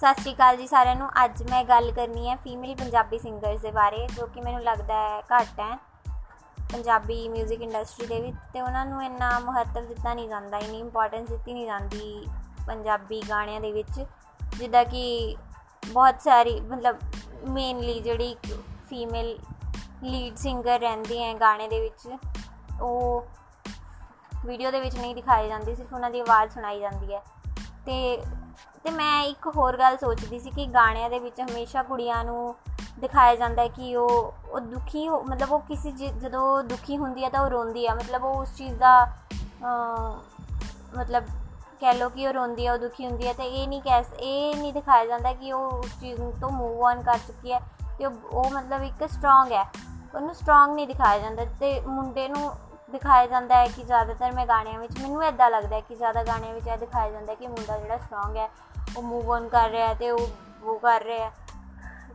ਸਤਿ ਸ਼੍ਰੀ ਅਕਾਲ ਜੀ ਸਾਰਿਆਂ ਨੂੰ। ਅੱਜ ਮੈਂ ਗੱਲ ਕਰਨੀ ਹੈ ਫੀਮੇਲ ਪੰਜਾਬੀ ਸਿੰਗਰਸ ਦੇ ਬਾਰੇ, ਜੋ ਕਿ ਮੈਨੂੰ ਲੱਗਦਾ ਹੈ ਘੱਟ ਹੈ ਪੰਜਾਬੀ 뮤직 ਇੰਡਸਟਰੀ ਦੇ ਵਿੱਚ। ਤੇ ਉਹਨਾਂ ਨੂੰ ਇੰਨਾ ਮਹੱਤਵ ਦਿੱਤਾ ਨਹੀਂ ਜਾਂਦਾ, ਇਨੀ ਇੰਪੋਰਟੈਂਸ ਦਿੱਤੀ ਨਹੀਂ ਜਾਂਦੀ ਪੰਜਾਬੀ ਗਾਣਿਆਂ ਦੇ ਵਿੱਚ। ਜਿੱਦਾਂ ਕਿ ਬਹੁਤ ਸਾਰੀ, ਮਤਲਬ ਮੇਨਲੀ ਜਿਹੜੀ ਫੀਮੇਲ ਲੀਡ ਸਿੰਗਰ ਰਹਿੰਦੀ ਹੈ ਗਾਣੇ ਦੇ ਵਿੱਚ, ਉਹ ਵੀਡੀਓ ਦੇ ਵਿੱਚ ਨਹੀਂ ਦਿਖਾਈ ਜਾਂਦੀ, ਸਿਰਫ ਉਹਨਾਂ ਦੀ ਆਵਾਜ਼ ਸੁਣਾਈ ਜਾਂਦੀ ਹੈ। ਤੇ ਤੇ ਮੈਂ ਇੱਕ ਹੋਰ ਗੱਲ ਸੋਚਦੀ ਸੀ ਕਿ ਗਾਣਿਆਂ ਦੇ ਵਿੱਚ ਹਮੇਸ਼ਾ ਕੁੜੀਆਂ ਨੂੰ ਦਿਖਾਇਆ ਜਾਂਦਾ ਹੈ ਕਿ ਉਹ ਉਹ ਦੁਖੀ ਹੋ, ਮਤਲਬ ਉਹ ਕਿਸੇ ਜਦੋਂ ਦੁਖੀ ਹੁੰਦੀ ਹੈ ਤਾਂ ਉਹ ਰੋਂਦੀ ਹੈ ਮਤਲਬ ਉਹ ਉਸ ਚੀਜ਼ ਦਾ ਮਤਲਬ ਕਹਿ ਲੋ ਕਿ ਉਹ ਰੋਂਦੀ ਹੈ ਉਹ ਦੁਖੀ ਹੁੰਦੀ ਹੈ ਤੇ ਇਹ ਨਹੀਂ ਕਹਿ ਇਹ ਨਹੀਂ ਦਿਖਾਇਆ ਜਾਂਦਾ ਕਿ ਉਹ ਉਸ ਚੀਜ਼ ਤੋਂ ਮੂਵ ਔਨ ਕਰ ਚੁੱਕੀ ਹੈ, ਤੇ ਉਹ ਮਤਲਬ ਇੱਕ ਸਟਰੋਂਗ ਹੈ, ਉਹਨੂੰ ਸਟਰੋਂਗ ਨਹੀਂ ਦਿਖਾਇਆ ਜਾਂਦਾ, ਤੇ ਮੁੰਡੇ ਨੂੰ ਦਿਖਾਇਆ ਜਾਂਦਾ ਹੈ ਕਿ ਜ਼ਿਆਦਾਤਰ ਮੈਂ ਗਾਣਿਆਂ ਵਿੱਚ, ਮੈਨੂੰ ਇਦਾਂ ਲੱਗਦਾ ਹੈ ਕਿ ਜ਼ਿਆਦਾ ਗਾਣਿਆਂ ਵਿੱਚ ਇਹ ਦਿਖਾਇਆ ਜਾਂਦਾ ਹੈ ਕਿ ਮੁੰਡਾ ਜਿਹੜਾ ਸਟਰੋਂਗ ਹੈ, ਉਹ ਮੂਵ ਔਨ ਕਰ ਰਿਹਾ ਤੇ ਉਹ ਉਹ ਕਰ ਰਿਹਾ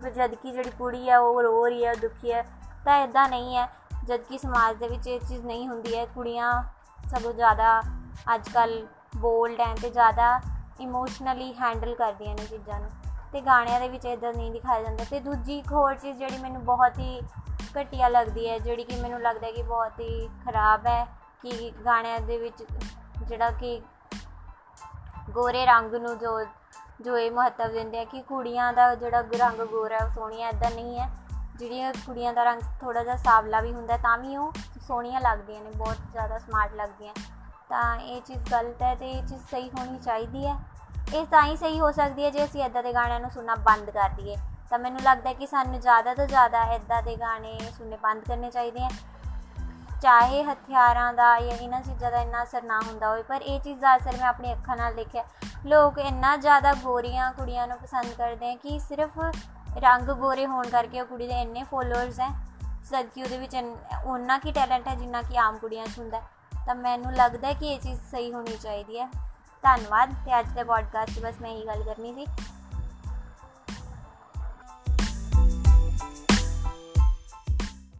ਪਰ ਜਦ ਕਿ ਜਿਹੜੀ ਕੁੜੀ ਹੈ, ਉਹ ਰੋ ਰਹੀ ਹੈ ਦੁਖੀ ਹੈ, ਤਾਂ ਇਦਾਂ ਨਹੀਂ ਹੈ। ਜਦ ਕਿ ਸਮਾਜ ਦੇ ਵਿੱਚ ਇਹ ਚੀਜ਼ ਨਹੀਂ ਹੁੰਦੀ ਹੈ। ਕੁੜੀਆਂ ਸਭ ਜ਼ਿਆਦਾ ਅੱਜ ਕੱਲ ਬੋਲਡ ਐ ਤੇ ਜ਼ਿਆਦਾ ਇਮੋਸ਼ਨਲੀ ਹੈਂਡਲ ਕਰਦੀਆਂ ਨੇ ਚੀਜ਼ਾਂ ਨੂੰ। ਤੇ ਗਾਣਿਆਂ ਦੇ ਵਿੱਚ ਇਦਾਂ ਨਹੀਂ ਦਿਖਾਇਆ ਜਾਂਦਾ। ਤੇ ਦੂਜੀ ਇੱਕ ਹੋਰ ਚੀਜ਼ ਜਿਹੜੀ ਮੈਨੂੰ ਬਹੁਤ ਹੀ ਘਟੀਆ ਲੱਗਦੀ ਹੈ, ਜਿਹੜੀ ਕਿ ਮੈਨੂੰ ਲੱਗਦਾ ਹੈ ਕਿ ਬਹੁਤ ਹੀ ਖਰਾਬ ਹੈ, ਕਿ ਗਾਣਿਆਂ ਦੇ ਵਿੱਚ ਜਿਹੜਾ ਕਿ ਗੋਰੇ ਰੰਗ ਨੂੰ ਜੋ ਜੋ ਇਹ ਮਹੱਤਵ ਦਿੰਦੇ ਆ ਕਿ ਕੁੜੀਆਂ ਦਾ ਜਿਹੜਾ ਰੰਗ ਗੋਰਾ ਉਹ ਸੋਹਣੀਆਂ ਇਦਾਂ ਨਹੀਂ ਹੈ। ਜਿਹੜੀਆਂ ਕੁੜੀਆਂ ਦਾ ਰੰਗ ਥੋੜਾ ਜਿਹਾ ਸਾਵਲਾ ਵੀ ਹੁੰਦਾ ਤਾਂ ਵੀ ਉਹ ਸੋਹਣੀਆਂ ਲੱਗਦੀਆਂ ਨੇ, ਬਹੁਤ ਜ਼ਿਆਦਾ ਸਮਾਰਟ ਲੱਗਦੀਆਂ ਤਾਂ ਇਹ ਚੀਜ਼ ਗਲਤ ਹੈ ਤੇ ਇਹ ਚੀਜ਼ ਸਹੀ ਹੋਣੀ ਚਾਹੀਦੀ ਹੈ। ਇਹ ਤਾਂ ਹੀ ਸਹੀ ਹੋ ਸਕਦੀ ਹੈ ਜੇ ਅਸੀਂ ਇਦਾਂ ਦੇ ਗਾਣਿਆਂ ਨੂੰ ਸੁਣਨਾ ਬੰਦ ਕਰ ਦਈਏ। ਤਾਂ ਮੈਨੂੰ ਲੱਗਦਾ ਕਿ ਸਾਨੂੰ ਜ਼ਿਆਦਾ ਤੋਂ ਜ਼ਿਆਦਾ ਇਦਾਂ ਦੇ ਗਾਣੇ ਸੁਣਨੇ ਬੰਦ ਕਰਨੇ ਚਾਹੀਦੇ ਆ। ਚਾਹੇ ਹਥਿਆਰਾਂ ਦਾ ਜਾਂ ਇਹਨਾਂ ਚੀਜ਼ਾਂ ਦਾ ਇੰਨਾ ਅਸਰ ਨਾ ਹੁੰਦਾ ਹੋਵੇ, ਪਰ ਇਹ ਚੀਜ਼ ਦਾ ਅਸਰ ਮੈਂ ਆਪਣੀ ਅੱਖਾਂ ਨਾਲ ਦੇਖਿਆ। ਲੋਕ ਇੰਨਾ ਜ਼ਿਆਦਾ ਗੋਰੀਆਂ ਕੁੜੀਆਂ ਨੂੰ ਪਸੰਦ ਕਰਦੇ ਆ ਕਿ ਸਿਰਫ ਰੰਗ ਗੋਰੇ ਹੋਣ ਕਰਕੇ ਉਹ ਕੁੜੀ ਦੇ ਇੰਨੇ ਫੋਲੋਅਰਸ ਹੈ। ਸਦਕੀ ਉਹਦੇ ਵਿੱਚ ਉਹਨਾਂ ਕੀ ਟੈਲੈਂਟ ਹੈ ਜਿੰਨਾ ਕਿ ਆਮ ਕੁੜੀਆਂ 'ਚ ਹੁੰਦਾ ਤਾਂ ਮੈਨੂੰ ਲੱਗਦਾ ਕਿ ਇਹ ਚੀਜ਼ ਸਹੀ ਹੋਣੀ ਚਾਹੀਦੀ ਹੈ। ਧੰਨਵਾਦ ਤੇ ਅੱਜ ਦੇ ਪੋਡਕਾਸਟ ਬਸ ਮੈਂ ਇਹੀ ਗੱਲ ਕਰਨੀ ਸੀ।